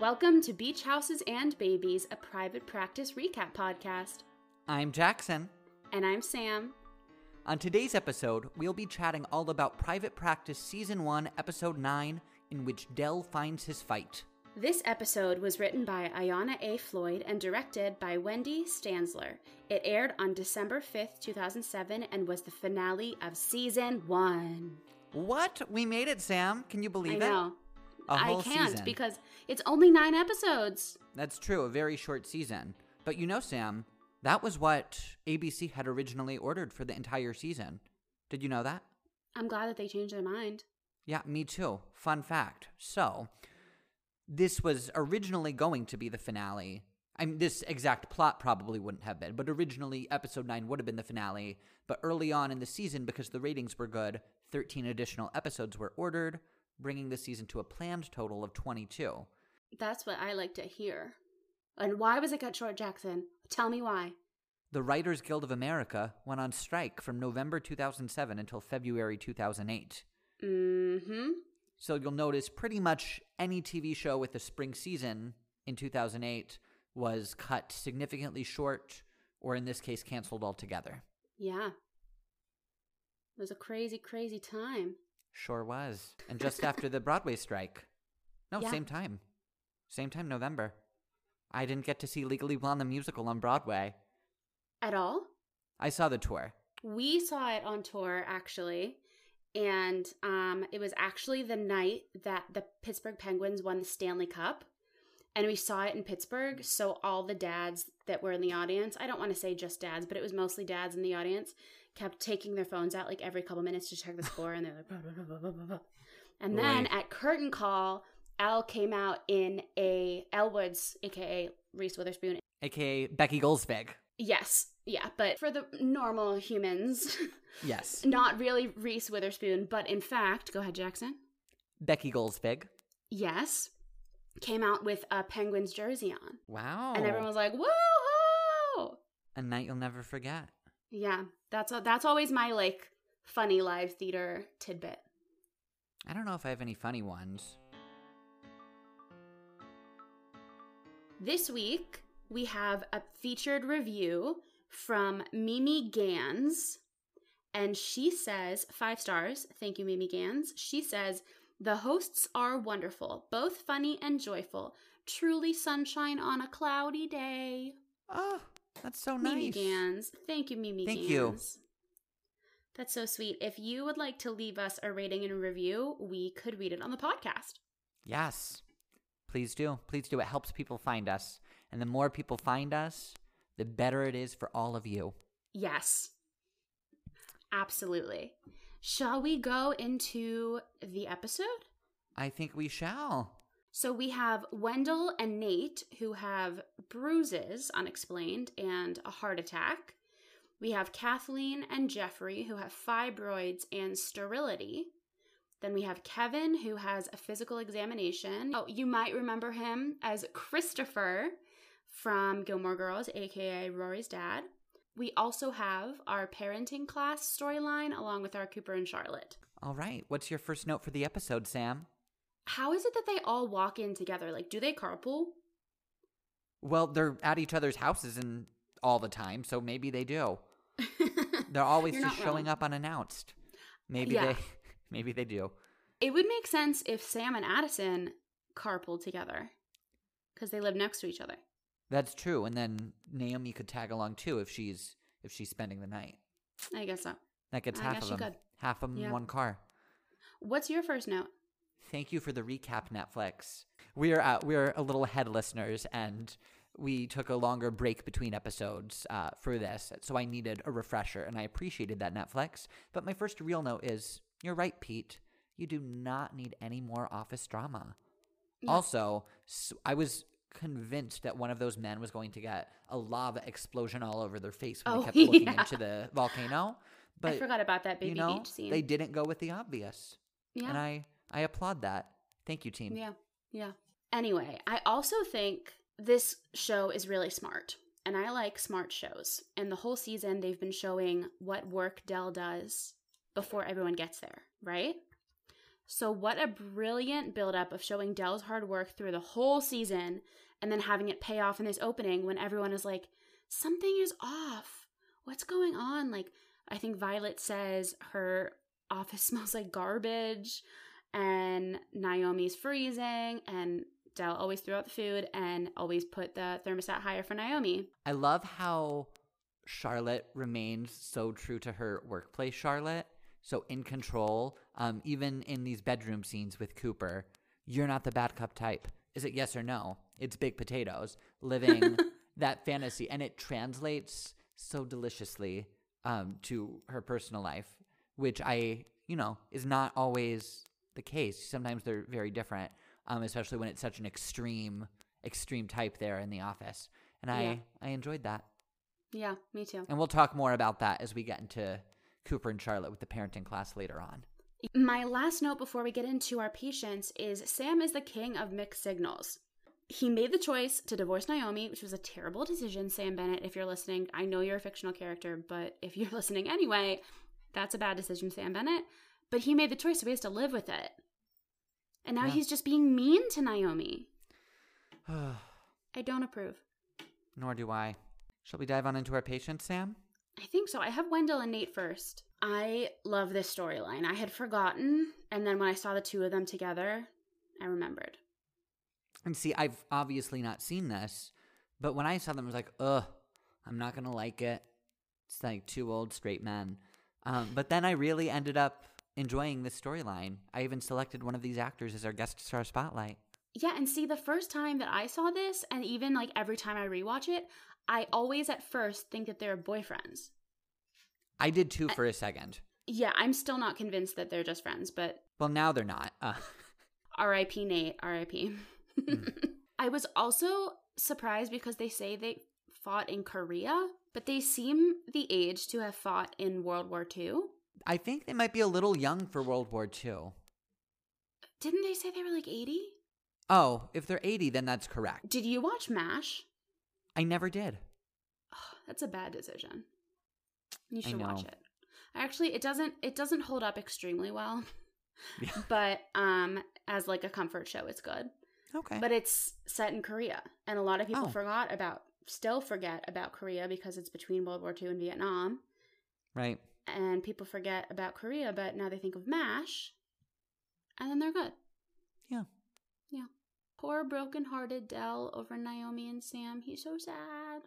Welcome to Beach Houses and Babies, a private practice recap podcast. I'm Jackson. And I'm Sam. On today's episode, we'll be chatting all about Private Practice Season 1, Episode 9, in which Dell finds his fight. This episode was written by Ayanna A. Floyd and directed by Wendey Stanzler. It aired on December 5th, 2007, and was the finale of Season 1. What? We made it, Sam. Can you believe I it? know. A whole I can't season. because it's only nine episodes. That's true, a very short season. But you know, Sam, that was what ABC had originally ordered for the entire season. Did you know that? I'm glad that they changed their mind. Yeah, me too. Fun fact. So, this was originally going to be the finale. I mean, this exact plot probably wouldn't have been, but originally episode 9 would have been the finale. But early on in the season, because the ratings were good, 13 additional episodes were ordered, bringing the season to a planned total of 22. That's what I like to hear. And why was it cut short, Jackson? Tell me why. The Writers Guild of America went on strike from November 2007 until February 2008. Mm-hmm. So you'll notice pretty much any TV show with a spring season in 2008 was cut significantly short, or in this case, canceled altogether. Yeah. It was a crazy, crazy time. Sure was. And just after the Broadway strike. No, Yeah. same time. Same time, November. I didn't get to see Legally Blonde the musical on Broadway. At all? I saw the tour. We saw it on tour actually. And um it was actually the night that the Pittsburgh Penguins won the Stanley Cup. And we saw it in Pittsburgh, so all the dads that were in the audience, I don't want to say just dads, but it was mostly dads in the audience, kept taking their phones out like every couple minutes to check the score and they're like blah, blah, blah. And then Right. at curtain call, Al came out in a Elle Woods, aka Reese Witherspoon. AKA Becky Gulsvig. Yes, yeah, but for the normal humans, Yes. not really Reese Witherspoon, but in fact, go ahead, Jackson. Becky Gulsvig. Yes, came out with a Penguins jersey on, Wow. and everyone was like, whoa A night you'll never forget. Yeah, that's that's always my like funny live theater tidbit. I don't know if I have any funny ones. This week we have a featured review from Mimi Gans, and she says five stars. Thank you, Mimi Gans. She says the hosts are wonderful, both funny and joyful. Truly sunshine on a cloudy day. Oh, that's so nice. Mimi Gans. Thank you, Mimi Thank Gans. you. That's so sweet. If you would like to leave us a rating and a review, we could read it on the podcast. Yes. Please do. Please do. It helps people find us. And the more people find us, the better it is for all of you. Yes. Absolutely. Shall we go into the episode? I think we shall. So we have Wendell and Nate who have bruises unexplained and a heart attack. We have Kathleen and Jeffrey who have fibroids and sterility. Then we have Kevin who has a physical examination. Oh, you might remember him as Christopher from Gilmore Girls, aka Rory's dad. We also have our parenting class storyline along with our Cooper and Charlotte. All right. What's your first note for the episode, Sam? How is it that they all walk in together? Like, do they carpool? Well, they're at each other's houses and all the time, so maybe they do. They're always just showing wrong. up unannounced. Maybe Yeah. they maybe they do. It would make sense if Sam and Addison carpooled together because they live next to each other. That's true. And then Naomi could tag along too if she's if she's spending the night. I guess so. That gets I half of them. could. Half of them Yeah. in one car. What's your first note? Thank you for the recap, Netflix. We're uh, we're a little ahead, listeners, and we took a longer break between episodes uh, for this, so I needed a refresher, and I appreciated that, Netflix. But my first real note is, you're right, Pete. You do not need any more office drama. Yeah. Also, I was convinced that one of those men was going to get a lava explosion all over their face when Oh, they kept looking yeah. into the volcano. But I forgot about that baby you know, beach scene. they didn't go with the obvious, yeah. and I I applaud that. Thank you, team. Yeah. Yeah. Anyway, I also think this show is really smart. And I like smart shows. And the whole season, they've been showing what work Dell does before everyone gets there, right? So, what a brilliant buildup of showing Dell's hard work through the whole season and then having it pay off in this opening when everyone is like, something is off. What's going on? Like, I think Violet says her office smells like garbage and Naomi's freezing and Dell always threw out the food and always put the thermostat higher for Naomi. I love how Charlotte remains so true to her workplace Charlotte, so in control, um, even in these bedroom scenes with Cooper. You're not the bad cup type. Is it yes or no? It's big potatoes living that fantasy, and it translates so deliciously um, to her personal life, which I, you know, is not always the case. Sometimes they're very different, um, especially when it's such an extreme, extreme type there in the office. And I, Yeah. I enjoyed that. Yeah, me too. And we'll talk more about that as we get into Cooper and Charlotte with the parenting class later on. My last note before we get into our patients is Sam is the king of mixed signals. He made the choice to divorce Naomi, which was a terrible decision, Sam Bennett. If you're listening, I know you're a fictional character, but if you're listening anyway, that's a bad decision, Sam Bennett. But he made the choice, so he has to live with it. And now Yeah. he's just being mean to Naomi. I don't approve. Nor do I. Shall we dive on into our patients, Sam? I think so. I have Wendell and Nate first. I love this storyline. I had forgotten, and then when I saw the two of them together, I remembered. And see, I've obviously not seen this, but when I saw them, I was like, ugh, I'm not going to like it. It's like two old straight men. Um, but then I really ended up enjoying this storyline. I even selected one of these actors as our guest star spotlight. Yeah, and see, the first time that I saw this, and even like every time I rewatch it, I always at first think that they're boyfriends. I did too for a second. Yeah, I'm still not convinced that they're just friends, but Well, now they're not. Uh, RIP Nate, RIP. Hmm. I was also surprised because they say they fought in Korea, but they seem the age to have fought in World War II. I think they might be a little young for World War II. Didn't they say they were like 80? Oh, if they're 80, then that's correct. Did you watch MASH? I never did. That's a bad decision. You should watch it. Actually, it doesn't it doesn't hold up extremely well. Yeah. but um as like a comfort show it's good. Okay. But it's set in Korea and a lot of people Oh. forgot about still forget about Korea because it's between World War II and Vietnam right. And people forget about Korea but now they think of MASH and then they're good. Yeah. Yeah. Poor broken-hearted Dell over Naomi and Sam. He's so sad.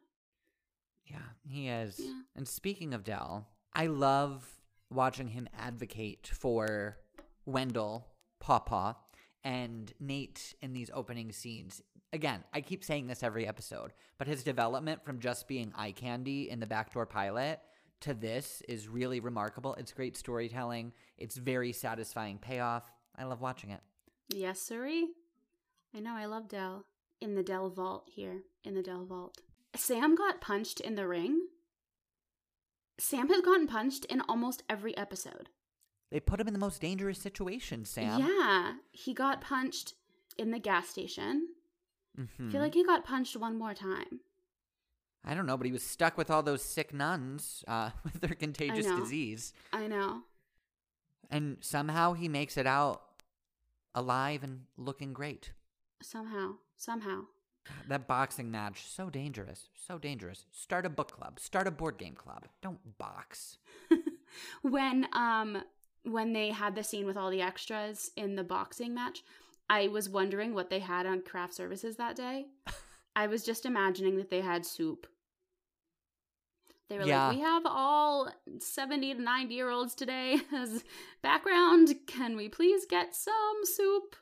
Yeah, he is. Yeah. And speaking of Dell, I love watching him advocate for Wendell, Papa, and Nate in these opening scenes. Again, I keep saying this every episode, but his development from just being eye candy in the backdoor pilot to this is really remarkable. It's great storytelling. It's very satisfying payoff. I love watching it. Yes, sirree. I know, I love Dell. In the Dell vault here, in the Dell vault. Sam got punched in the ring. Sam has gotten punched in almost every episode. They put him in the most dangerous situation, Sam. Yeah, he got punched in the gas station. I Mhm. feel like he got punched one more time. I don't know, but he was stuck with all those sick nuns uh, with their contagious know. disease. I know. And somehow he makes it out alive and looking great. Somehow, somehow. That boxing match, so dangerous, so dangerous. Start a book club, start a board game club. Don't box. when um when they had the scene with all the extras in the boxing match, I was wondering what they had on craft services that day. I was just imagining that they had soup. They were Yeah. like, "We have all 70 to 90 year olds today as background. Can we please get some soup?"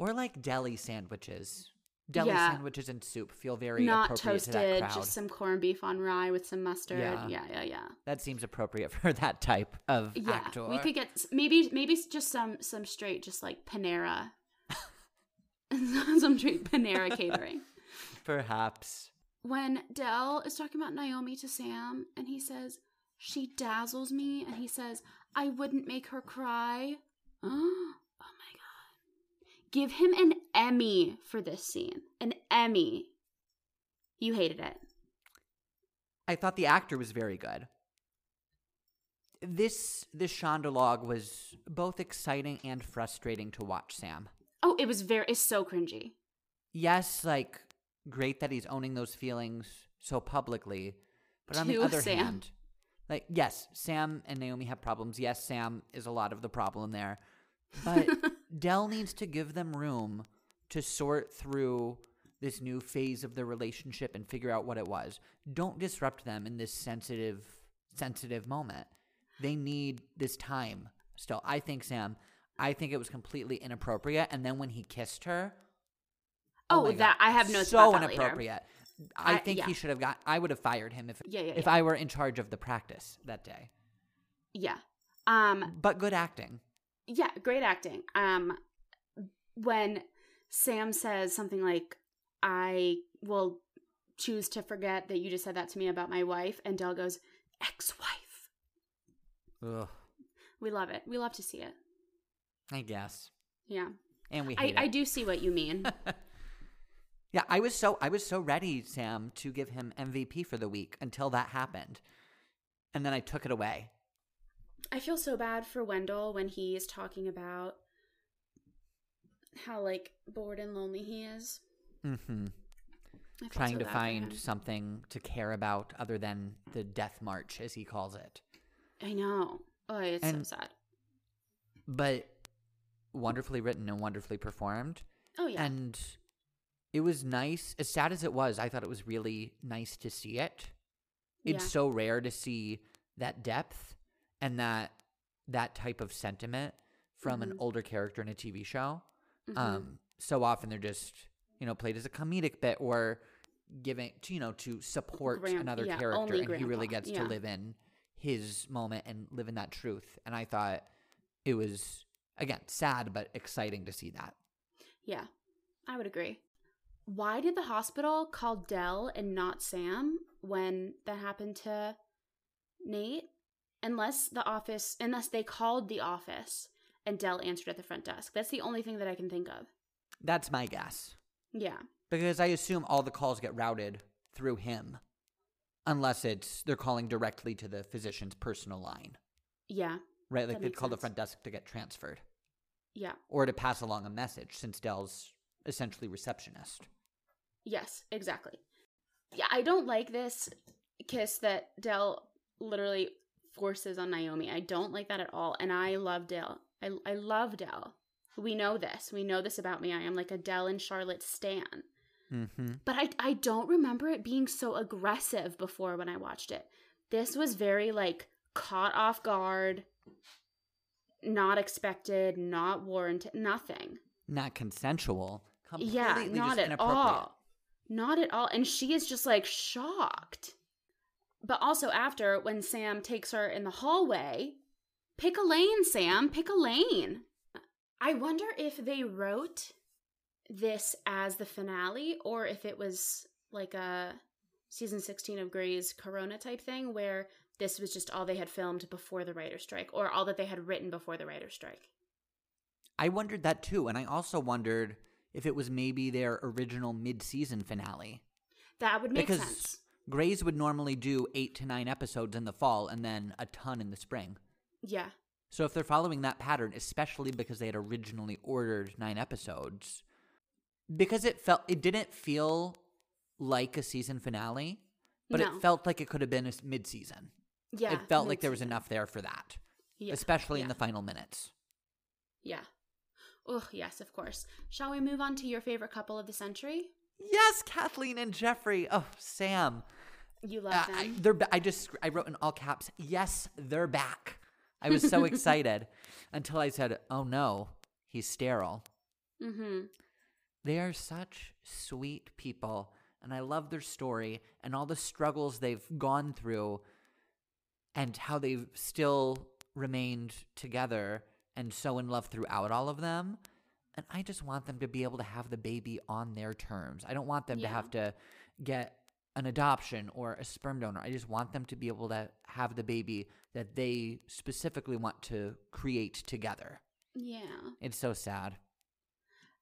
Or like deli sandwiches. Deli Yeah. sandwiches and soup feel very Not appropriate to toasted, just some corned beef on rye with some mustard. Yeah. Yeah, yeah, yeah. That seems appropriate for that type of Yeah, actor. we could get maybe maybe just some some straight just like Panera, some straight Panera catering. Perhaps. When Dell is talking about Naomi to Sam, and he says she dazzles me, and he says I wouldn't make her cry. Oh my god! Give him an Emmy for this scene. An Emmy. You hated it. I thought the actor was very good. this this Shonda was both exciting and frustrating to watch. Sam, Oh, it was very. It's so cringy. yes, like great that he's owning those feelings so publicly, but on the other Sam. hand, like yes, Sam and Naomi have problems. Yes, Sam is a lot of the problem there, but Dell needs to give them room to sort through this new phase of the relationship and figure out what it was. Don't disrupt them in this sensitive sensitive moment. They need this time. Still, I think Sam, I think it was completely inappropriate and then when he kissed her, Oh, my that- God, I have notes so about that later. inappropriate. I, I- think yeah. he should have got I would have fired him if Yeah, yeah, if. I were in charge of the practice that day. Yeah. Um. But good acting. Yeah. Great acting. Um. When Sam says something like, "I will choose to forget that you just said that to me about my wife," and Dell goes, "Ex-wife." Ugh, We love it. We love to see it. I guess. Yeah. And we I, I do see what you mean. Yeah, I was so I was so ready, Sam, to give him MVP for the week until that happened. And then I took it away. I feel so bad for Wendell when he is talking about how like bored and lonely he is. Mm Mhm. Trying so to find something to care about other than the death march as he calls it. I know. Oh, it's And- so sad. But wonderfully written and wonderfully performed. Oh yeah. And it was nice. As sad as it was, I thought it was really nice to see it. It's Yeah. so rare to see that depth and that that type of sentiment from an Mhm. older character in a TV show. Mhm. Um, so often they're just, you know, played as a comedic bit or giving to, you know, to support Grand- another yeah, character and he really gets yeah. to live in his moment and live in that truth. And I thought it was again sad but exciting to see that. yeah, I would agree. Why did the hospital call Dell and not Sam when that happened to Nate? Unless the office, unless they called the office and Dell answered at the front desk. That's the only thing that I can think of. That's my guess. Yeah. Because I assume all the calls get routed through him. Unless it's they're calling directly to the physician's personal line. Yeah. Right? Like they'd makes call the front desk to get transferred. Yeah. Or to pass along a message since Dell's essentially receptionist. Yes, exactly. Yeah, I don't like this kiss that Dell literally forces on Naomi. I don't like that at all. And I love Dell. I, I love Dell. We know this. We know this about me. I am like a Dell and Charlotte stan. Mm-hmm. But I, I don't remember it being so aggressive before when I watched it. This was very like caught off guard, not expected, not warranted, nothing. Not consensual. Completely Yeah, not at all. Not at all. And she is just like shocked. But also after when Sam takes her in the hallway, pick a lane, Sam, pick a lane. I wonder if they wrote this as the finale or if it was like a season 16 of Grey's Corona type thing where this was just all they had filmed before the writer's strike or all that they had written before the writer's strike. I wondered that too, and I also wondered if it was maybe their original mid-season finale. That would make because sense. Grey's would normally do eight to nine episodes in the fall and then a ton in the spring. Yeah. So if they're following that pattern, especially because they had originally ordered nine episodes, because it felt it didn't feel like a season finale, but No. it felt like it could have been a mid-season. Yeah. it felt like there was enough there for that, Yeah. especially in the final minutes. Yeah. Oh, yes, of course. Shall we move on to your favorite couple of the century? Yes, Kathleen and Jeffrey. Oh, Sam. You love Uh, them. I, they're. I just. I wrote in all caps. Yes, they're back. I was so excited until I said, "Oh no, he's sterile." mm-hmm. They are such sweet people, and I love their story and all the struggles they've gone through, and how they've still remained together and so in love throughout all of them. And I just want them to be able to have the baby on their terms. I don't want them to have to get an adoption or a sperm donor. I just want them to be able to have the baby that they specifically want to create together. Yeah. It's so sad.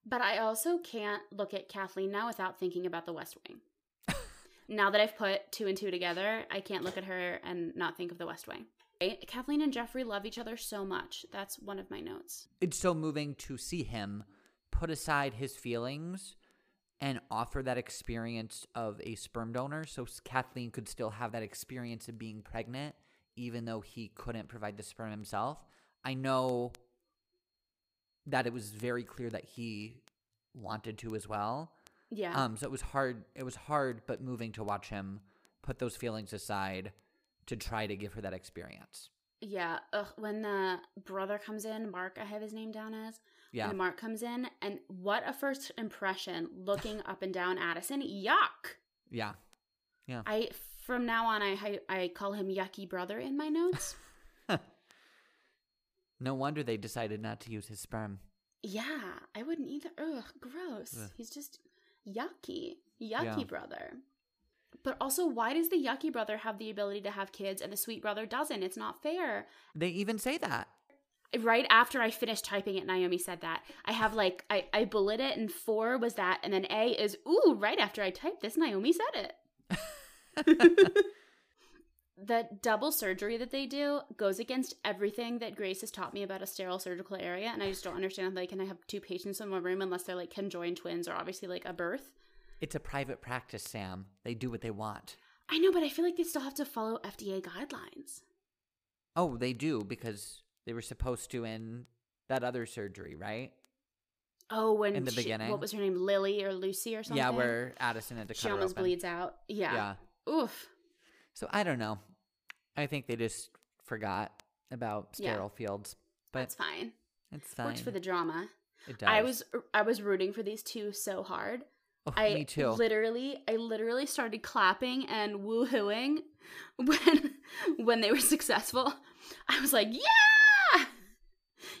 But I also can't look at Kathleen now without thinking about the West Wing. now that I've put two and two together, I can't look at her and not think of the West Wing. Kathleen and Jeffrey love each other so much. That's one of my notes. It's so moving to see him put aside his feelings and offer that experience of a sperm donor so Kathleen could still have that experience of being pregnant even though he couldn't provide the sperm himself. I know that it was very clear that he wanted to as well. Yeah. Um so it was hard it was hard but moving to watch him put those feelings aside to try to give her that experience. yeah. Ugh, when the brother comes in, Mark, I have his name down as. Yeah. When Mark comes in, and what a first impression looking up and down Addison. Yuck. Yeah. Yeah. I from now on I I call him Yucky Brother in my notes. No wonder they decided not to use his sperm. yeah, I wouldn't either. Ugh, gross. Ugh. He's just yucky, yucky Yeah. brother. But also, why does the yucky brother have the ability to have kids and the sweet brother doesn't? It's not fair. They even say that. Right after I finished typing it, Naomi said that. I have like I, I bullet it and four was that, and then A is ooh, right after I typed this, Naomi said it. the double surgery that they do goes against everything that Grace has taught me about a sterile surgical area, and I just don't understand how they can have two patients in one room unless they're like conjoined twins or obviously like a birth. It's a private practice, Sam. They do what they want. I know, but I feel like they still have to follow FDA guidelines. Oh, they do because they were supposed to in that other surgery, right? Oh, when In the she- beginning? what was her name, Lily or Lucy or something? Yeah, where Addison had to she almost open. bleeds out. Yeah. Yeah. Oof. So I don't know. I think they just forgot about Yeah. sterile fields, but That's fine. it's fine. Works for the drama. it does. I was I was rooting for these two so hard. Oh, I me too. literally I literally started clapping and woohooing when when they were successful. I was like, "Yeah!"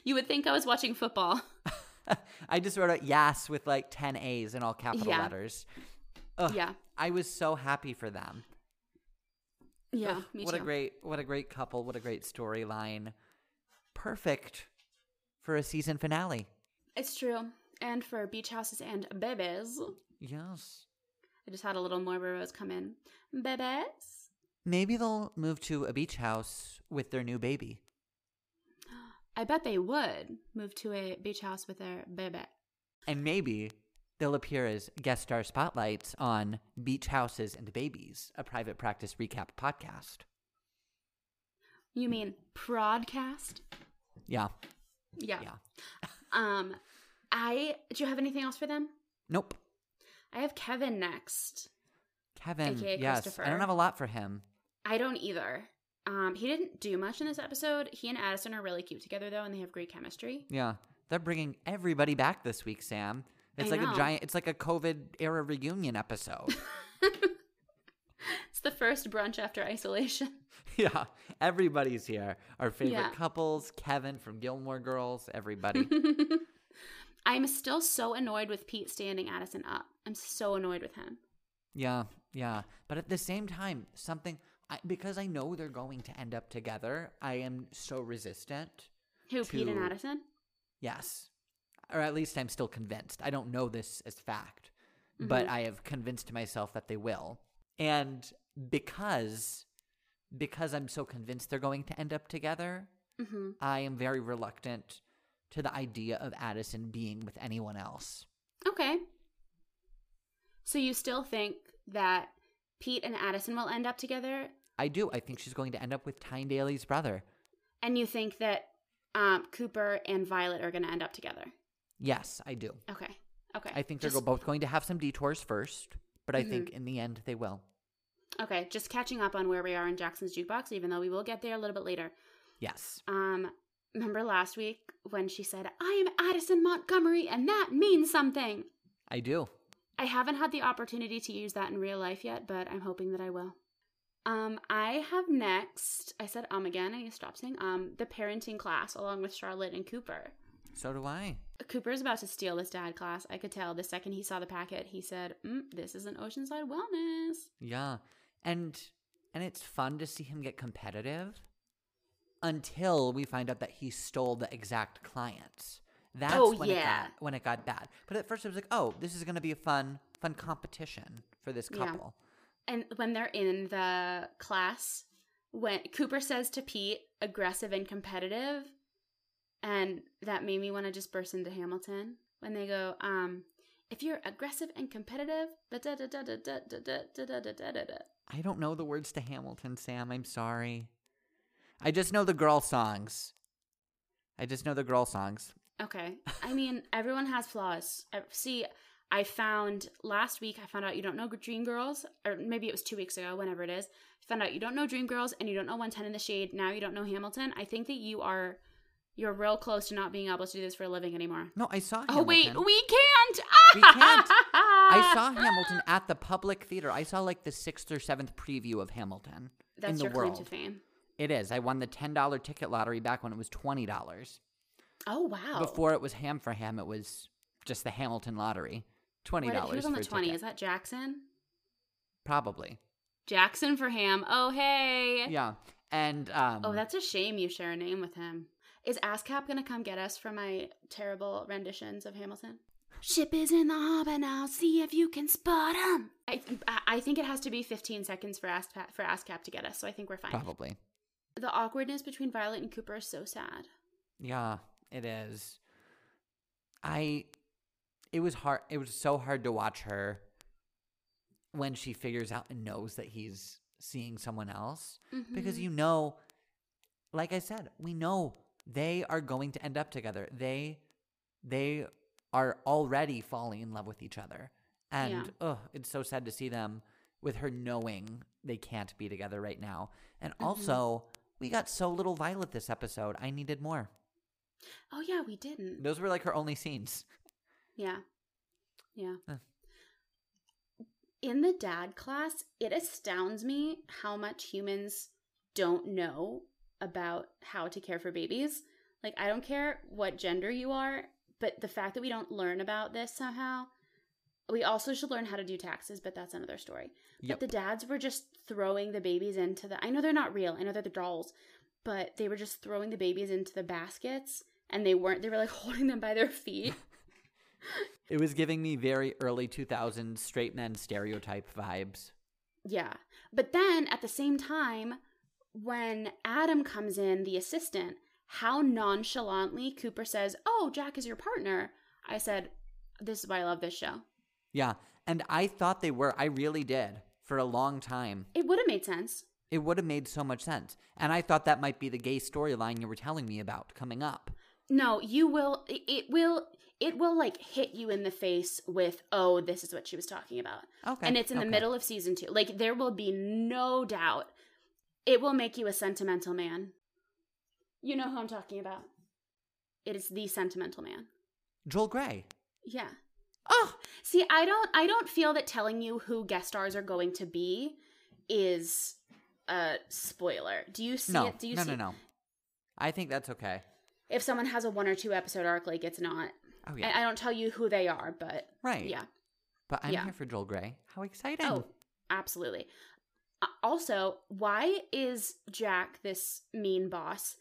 You would think I was watching football. I just wrote out yes with like 10 A's in all capital Yeah. letters. Ugh, Yeah. I was so happy for them. Yeah, Ugh, me what too. a great what a great couple, what a great storyline. Perfect for a season finale. it's true. And for beach houses and bebes. Yes. I just had a little more rose come in. Bebes? Maybe they'll move to a beach house with their new baby. I bet they would move to a beach house with their bebe. And maybe they'll appear as guest star spotlights on Beach Houses and Babies, a private practice recap podcast. You mean broadcast? Yeah. Yeah. Yeah. Um, I do you have anything else for them? Nope. I have Kevin next. Kevin. AKA yes. I don't have a lot for him. I don't either. Um, he didn't do much in this episode. He and Addison are really cute together though, and they have great chemistry. Yeah. They're bringing everybody back this week, Sam. It's I like know. a giant it's like a COVID era reunion episode. It's the first brunch after isolation. yeah. Everybody's here. Our favorite Yeah. couples, Kevin from Gilmore Girls, everybody. I'm still so annoyed with Pete standing Addison up. I'm so annoyed with him. yeah. Yeah. But at the same time, something I, because I know they're going to end up together, I am so resistant. Who, Pete and Addison? Yes. Or at least I'm still convinced. I don't know this as fact, but Mhm. I have convinced myself that they will. And because because I'm so convinced they're going to end up together, hmm I am very reluctant to the idea of Addison being with anyone else. Okay. So you still think that Pete and Addison will end up together, I do. I think she's going to end up with Tyne Daly's brother. and you think that um, Cooper and Violet are going to end up together? Yes, I do. Okay. Okay. I think they're both going to have some detours first, but I think in the end they will. Okay, just catching up on where we are in Jackson's jukebox, even though we will get there a little bit later. Yes. Um, remember last week when she said, "I am Addison Montgomery, and that means something." I do. I haven't had the opportunity to use that in real life yet, but I'm hoping that I will. Um, I have next. I said um again. I need to stop saying um. The parenting class, along with Charlotte and Cooper. So do I. Cooper's about to steal this dad class. I could tell the second he saw the packet. He said, mm, "This is an Oceanside Wellness." Yeah. And and it's fun to see him get competitive until we find out that he stole the exact clients. That's Oh, when it got when it got bad. But at first it was like, "Oh, this is going to be a fun fun competition for this Yeah. couple." And when they're in the class, when Cooper says to Pete, aggressive and competitive, and that made me want to just burst into Hamilton when they go, um, if you're aggressive and competitive, ba-da-da-da-da-da-da-da-da-da-da-da-da. I don't know the words to Hamilton, Sam. I'm sorry. I just know the girl songs. I just know the girl songs. Okay. I mean, everyone has flaws. See, I found last week, I found out you don't know Dream Girls, or maybe it was two weeks ago, whenever it is. Found out you don't know Dream Girls and you don't know 110 in the Shade. Now you don't know Hamilton. I think that you are, you're real close to not being able to do this for a living anymore. No, I saw Hamilton. Oh, wait, we can't. We can't. I saw Hamilton at the public theater. I saw like the sixth or seventh preview of Hamilton That's in the your world. claim to fame. It is. I won the ten dollar ticket lottery back when it was twenty dollars. Oh, wow. Before it was ham for ham, it was just the Hamilton lottery. Twenty What- dollars. Who's on the 20? ticket. Is that Jackson? Probably. Jackson for Ham. Oh, hey. Yeah. And um Oh, that's a shame you share a name with him. Is ASCAP going to come get us for my terrible renditions of Hamilton? Ship is in the harbor now. See if you can spot him. I, I- I think it has to be 15 seconds for ASCAP, for ASCAP to get us, so I think we're fine. probably. The awkwardness between Violet and Cooper is so sad. Yeah, it is. I it was hard it was so hard to watch her when she figures out and knows that he's seeing someone else because Mhm. you know like I said, we know they are going to end up together. They they are already falling in love with each other. And Yeah. ugh, it's so sad to see them with her knowing they can't be together right now. And Mm-hmm. also, we got so little Violet this episode. I needed more. Oh, yeah, we didn't. Those were like her only scenes. Yeah. Yeah. Huh. In the dad class, it astounds me how much humans don't know about how to care for babies. Like, I don't care what gender you are, but the fact that we don't learn about this somehow, we also should learn how to do taxes, but that's another story. Yep. But the dads were just throwing the babies into the. I know they're not real, I know they're the dolls, but they were just throwing the babies into the baskets and they weren't, they were like holding them by their feet. It was giving me very early 2000s straight men stereotype vibes. Yeah. But then at the same time, when Adam comes in, the assistant, how nonchalantly Cooper says, Oh, Jack is your partner. I said, This is why I love this show. Yeah. And I thought they were. I really did for a long time. It would have made sense. It would have made so much sense. And I thought that might be the gay storyline you were telling me about coming up. No, you will, it- will, it will like hit you in the face with, Oh, this is what she was talking about. Okay. And it's in the okay. middle of season two. Like, there will be no doubt. It will make you a sentimental man. You know who I'm talking about. It is the sentimental man. Joel Grey. Yeah. Oh, See, I don't I don't feel that telling you who guest stars are going to be is a spoiler. Do you see no. it? Do you no, see no, no. no. I think that's okay. if someone has a one or two episode arc, like it's not Oh, yeah. I, I don't tell you who they are, but right. yeah. But I'm yeah. here for Joel Grey. How exciting. Oh, absolutely. Uh, also, why is Jack this mean boss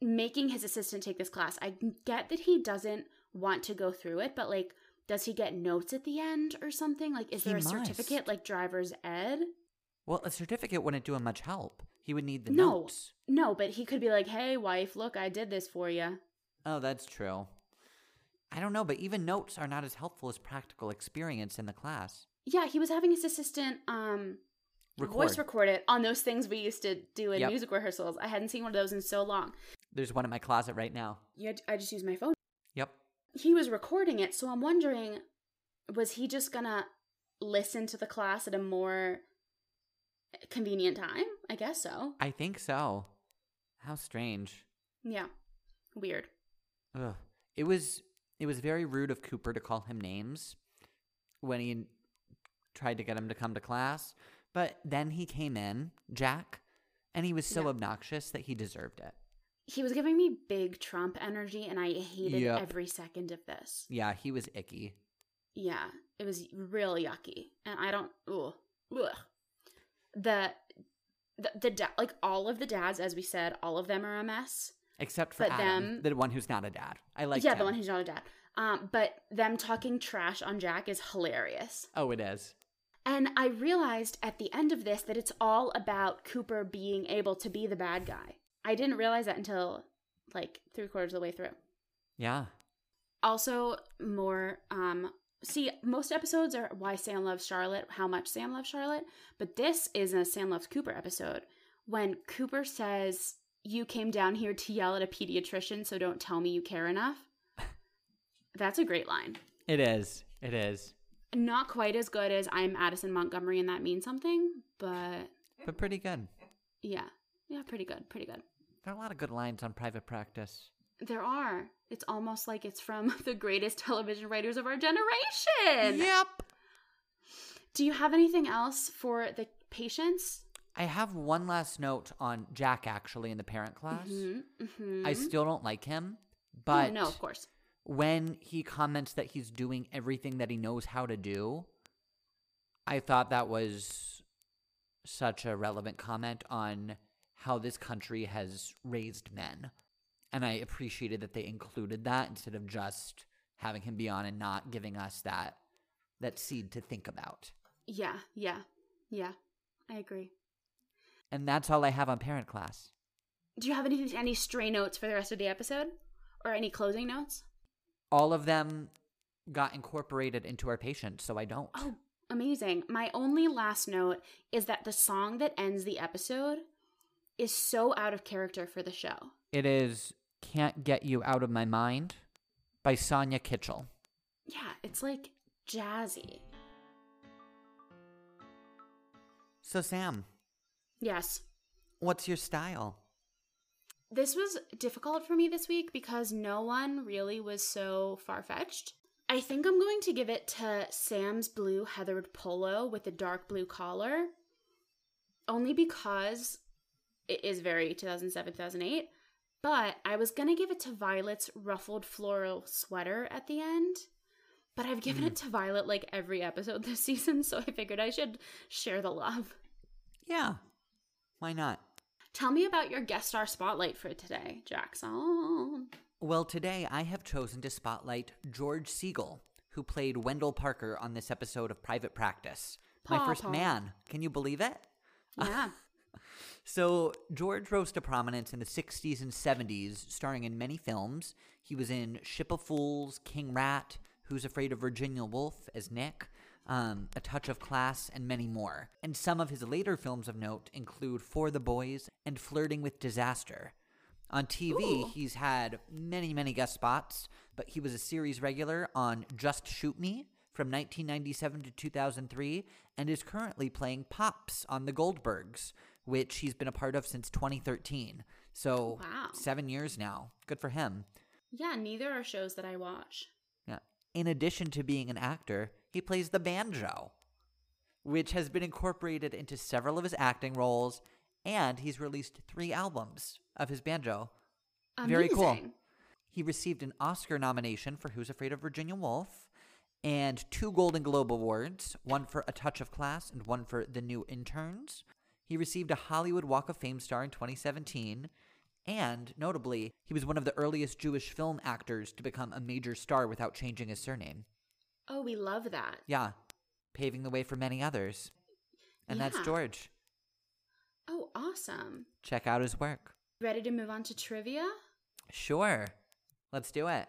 making his assistant take this class? I get that he doesn't want to go through it, but like does he get notes at the end or something? Like is He there a certificate like driver's ed? Well, a certificate wouldn't do him much help. He would need the No. notes. No, but he could be like, "Hey, wife, look, I did this for you." Oh, that's true. I don't know, but even notes are not as helpful as practical experience in the class. Yeah, he was having his assistant um voice Record. record it on those things we used to do in Yep. music rehearsals. I hadn't seen one of those in so long. There's one in my closet right now. Yeah, I just use my phone. Yep. He was recording it, so I'm wondering was he just to listen to the class at a more convenient time? I guess so. I think so. How strange. Yeah. Weird. Ugh. It was it was very rude of Cooper to call him names when he tried to get him to come to class. But then he came in, Jack, and he was so Yeah. obnoxious that he deserved it. He was giving me big Trump energy and I hated Yep. every second of this. Yeah, he was icky. Yeah, it was real yucky, and I don't. Ugh, ugh. The, the the da- like all of the dads, as we said, all of them are a mess. Except for Adam, them- the one who's not a dad. I like yeah, him. the one who's not a dad. Um, but them talking trash on Jack is hilarious. Oh, it is. And I realized at the end of this that it's all about Cooper being able to be the bad guy. I didn't realize that until like three quarters of the way through. Yeah. Also, more um see, most episodes are why Sam loves Charlotte, how much Sam loves Charlotte, but this is a Sam loves Cooper episode when Cooper says, "You came down here to yell at a pediatrician, so don't tell me you care enough." That's a great line. It is. It is. Not quite as good as I'm Addison Montgomery and that means something, but But pretty good. yeah. Yeah, pretty good. Pretty good. There are a lot of good lines on private practice. There are. It's almost like it's from the greatest television writers of our generation. Yep. Do you have anything else for the patients? I have one last note on Jack actually in the parent class. Mm-hmm, mm-hmm. I still don't like him, Oh, but no, of course. when he comments that he's doing everything that he knows how to do, I thought that was such a relevant comment on how this country has raised men. And I appreciated that they included that instead of just having him be on and not giving us that that seed to think about. Yeah, yeah, yeah. I agree. And that's all I have on parent class. Do you have any any stray notes for the rest of the episode, or any closing notes? All of them got incorporated into our patient, so I don't. Oh, amazing! My only last note is that the song that ends the episode is so out of character for the show. It is Can't Get You Out of My Mind by Sonya Kitchell. Yeah, it's like jazzy. So, Sam, Yes. what's your style? This was difficult for me this week because no one really was so far fetched. I think I'm going to give it to Sam's blue heathered polo with the dark blue collar, only because it is very 2007 2008. But I was going to give it to Violet's ruffled floral sweater at the end. But I've given it mm. to Violet like every episode this season, so I figured I should share the love. Yeah, why not? Tell me about your guest star spotlight for today, Jackson. Well, today I have chosen to spotlight George Segal, who played Wendell Parker on this episode of Private Practice. My first Papa. man. Can you believe it? Yeah. So, George rose to prominence in the 60s and 70s, starring in many films. He was in Ship of Fools, King Rat, Who's Afraid of Virginia Woolf as Nick, um, A Touch of Class, and many more. And some of his later films of note include For the Boys and Flirting with Disaster. On TV, Ooh. he's had many, many guest spots, but he was a series regular on Just Shoot Me from 1997 to 2003 and is currently playing Pops on The Goldbergs, which he's been a part of since 2013. So, oh, Wow. seven years now. Good for him. Yeah, neither are shows that I watch. Yeah. In addition to being an actor, he plays the banjo, which has been incorporated into several of his acting roles, and he's released three albums of his banjo. Very cool. He received an Oscar nomination for Who's Afraid of Virginia Woolf and two Golden Globe Awards, one for A Touch of Class and one for The New Interns. He received a Hollywood Walk of Fame star in 2017, and notably, he was one of the earliest Jewish film actors to become a major star without changing his surname. Oh, we love that. Yeah, paving the way for many others. And that's George. Oh, awesome. Check out his work. Ready to move on to trivia? Sure. Let's do it.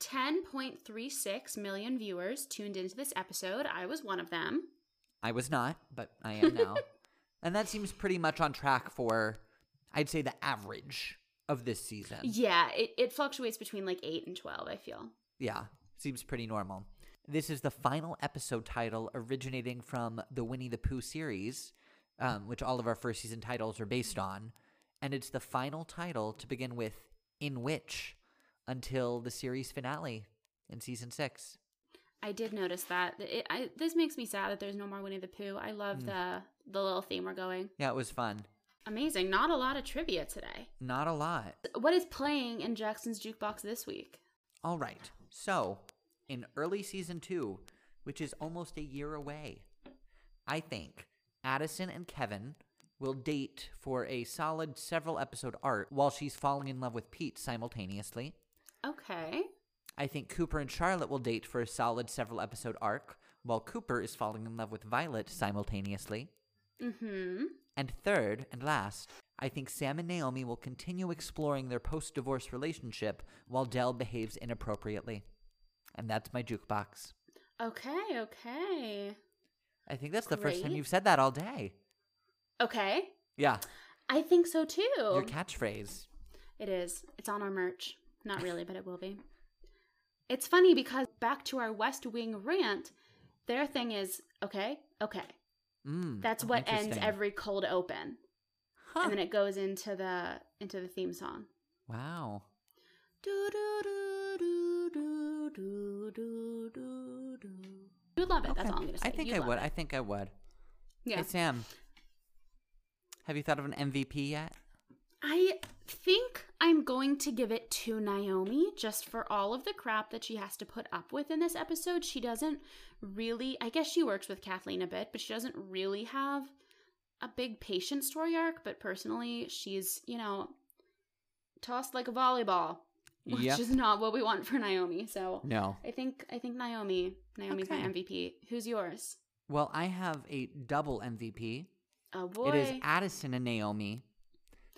10.36 million viewers tuned into this episode. I was one of them. I was not, but I am now. and that seems pretty much on track for, I'd say, the average of this season. Yeah, it, it fluctuates between like 8 and 12, I feel. Yeah, seems pretty normal. This is the final episode title originating from the Winnie the Pooh series, um, which all of our first season titles are based on. And it's the final title to begin with in which until the series finale in season six. I did notice that. It, I, this makes me sad that there's no more Winnie the Pooh. I love Mm. the the little theme we're going. Yeah, it was fun. Amazing. Not a lot of trivia today. Not a lot. What is playing in Jackson's Jukebox this week? All right. So, in early season two, which is almost a year away, I think Addison and Kevin will date for a solid several episode arc while she's falling in love with Pete simultaneously. Okay. I think Cooper and Charlotte will date for a solid several episode arc while Cooper is falling in love with Violet simultaneously. Mm-hmm. And third and last, I think Sam and Naomi will continue exploring their post divorce relationship while Dell behaves inappropriately. And that's my jukebox. Okay, okay. I think that's the first time you've said that all day. Okay. Yeah. I think so too. Your catchphrase. It is. It's on our merch. Not really, but it will be. It's funny because back to our West Wing rant, their thing is okay, okay. Mm, That's what ends every cold open, Huh. and then it goes into the into the theme song. Wow. Do do do do do do do do do. You would love it. That's all I'm gonna say. I think You'd I would. it. I think I would. Yeah. Hey, Sam. Have you thought of an MVP yet? I think I'm going to give it to Naomi just for all of the crap that she has to put up with in this episode. She doesn't really, I guess she works with Kathleen a bit, but she doesn't really have a big patient story arc. But personally, she's, you know, tossed like a volleyball, which Yep. is not what we want for Naomi. So No. I think, I think Naomi, Naomi's my MVP. Who's yours? Well, I have a double MVP. Oh boy. It is Addison and Naomi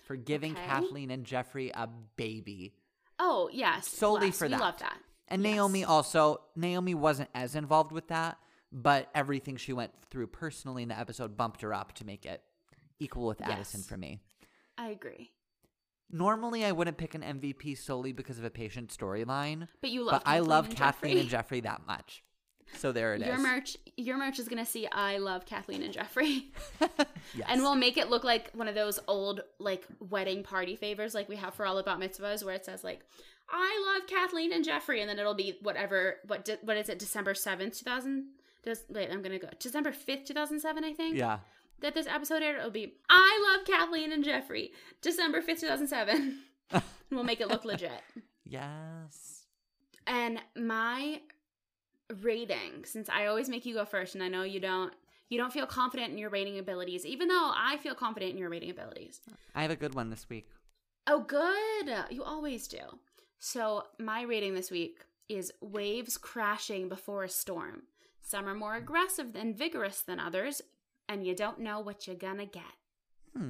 for giving Okay. Kathleen and Jeffrey a baby. oh, yes. Solely for we that. love that. And Yes. Naomi also, Naomi wasn't as involved with that, but everything she went through personally in the episode bumped her up to make it equal with Addison Yes. for me. I agree. Normally, I wouldn't pick an MVP solely because of a patient storyline, But you love but I love Kathleen Jeffrey. and Jeffrey that much. So there it is. your merch your merch is gonna see i love kathleen and jeffrey yes. and we'll make it look like one of those old like wedding party favors like we have for all about mitzvahs where it says like i love kathleen and jeffrey and then it'll be whatever what di- what is it december 7th 2000 does wait i'm gonna go december 5th 2007 i think yeah. that this episode aired it'll be i love kathleen and jeffrey december 5th 2007 we'll make it look legit Yes. and my rating, since I always make you go first, and I know you don't you don't feel confident in your rating abilities, even though I feel confident in your rating abilities. I have a good one this week. Oh, good. You always do. So my rating this week is waves crashing before a storm. Some are more aggressive and vigorous than others, and you don't know what you're gonna get. Hmm.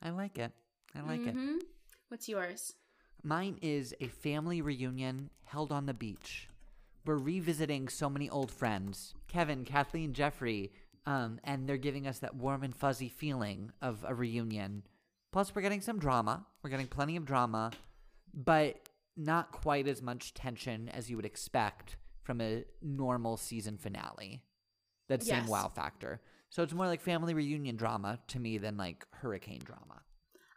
I like it. I like it. Mhm. What's yours? Mine is a family reunion held on the beach. We're revisiting so many old friends Kevin, Kathleen, Jeffrey, um, and they're giving us that warm and fuzzy feeling of a reunion. Plus, we're getting some drama. We're getting plenty of drama, but not quite as much tension as you would expect from a normal season finale. That same Yes. wow factor. So it's more like family reunion drama to me than like hurricane drama.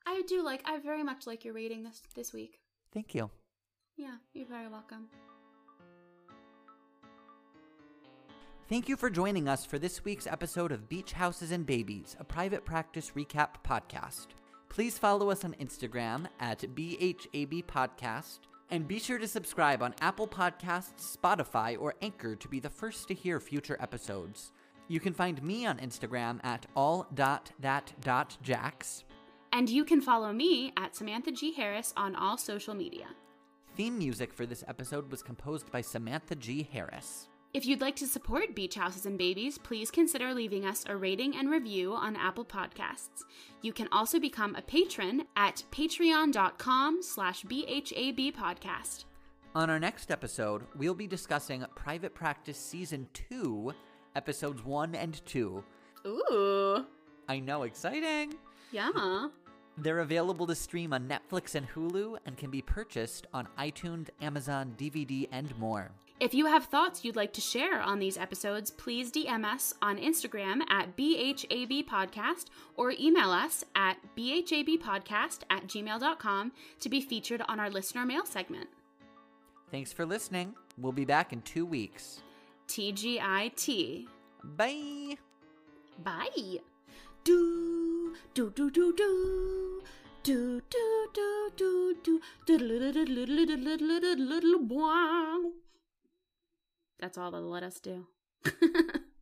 I do like. I very much like your rating this this week. Thank you. Yeah, you're very welcome. Thank you for joining us for this week's episode of Beach Houses and Babies, a private practice recap podcast. Please follow us on Instagram at BHAB Podcast and be sure to subscribe on Apple Podcasts, Spotify, or Anchor to be the first to hear future episodes. You can find me on Instagram at all.that.jax. And you can follow me at Samantha G. Harris on all social media. Theme music for this episode was composed by Samantha G. Harris. If you'd like to support Beach Houses and Babies, please consider leaving us a rating and review on Apple Podcasts. You can also become a patron at patreon.com slash BHAB podcast. On our next episode, we'll be discussing Private Practice Season 2, Episodes 1 and 2. Ooh, I know, exciting! yeah. They're available to stream on Netflix and Hulu and can be purchased on iTunes, Amazon, DVD, and more. If you have thoughts you'd like to share on these episodes, please DM us on Instagram at BHAB Podcast or email us at BHABpodcast at gmail.com to be featured on our listener mail segment. Thanks for listening. We'll be back in two weeks. TGIT. Bye! Bye. Do do do do do. Do do do do do do do do do do do do do That's all they'll let us do.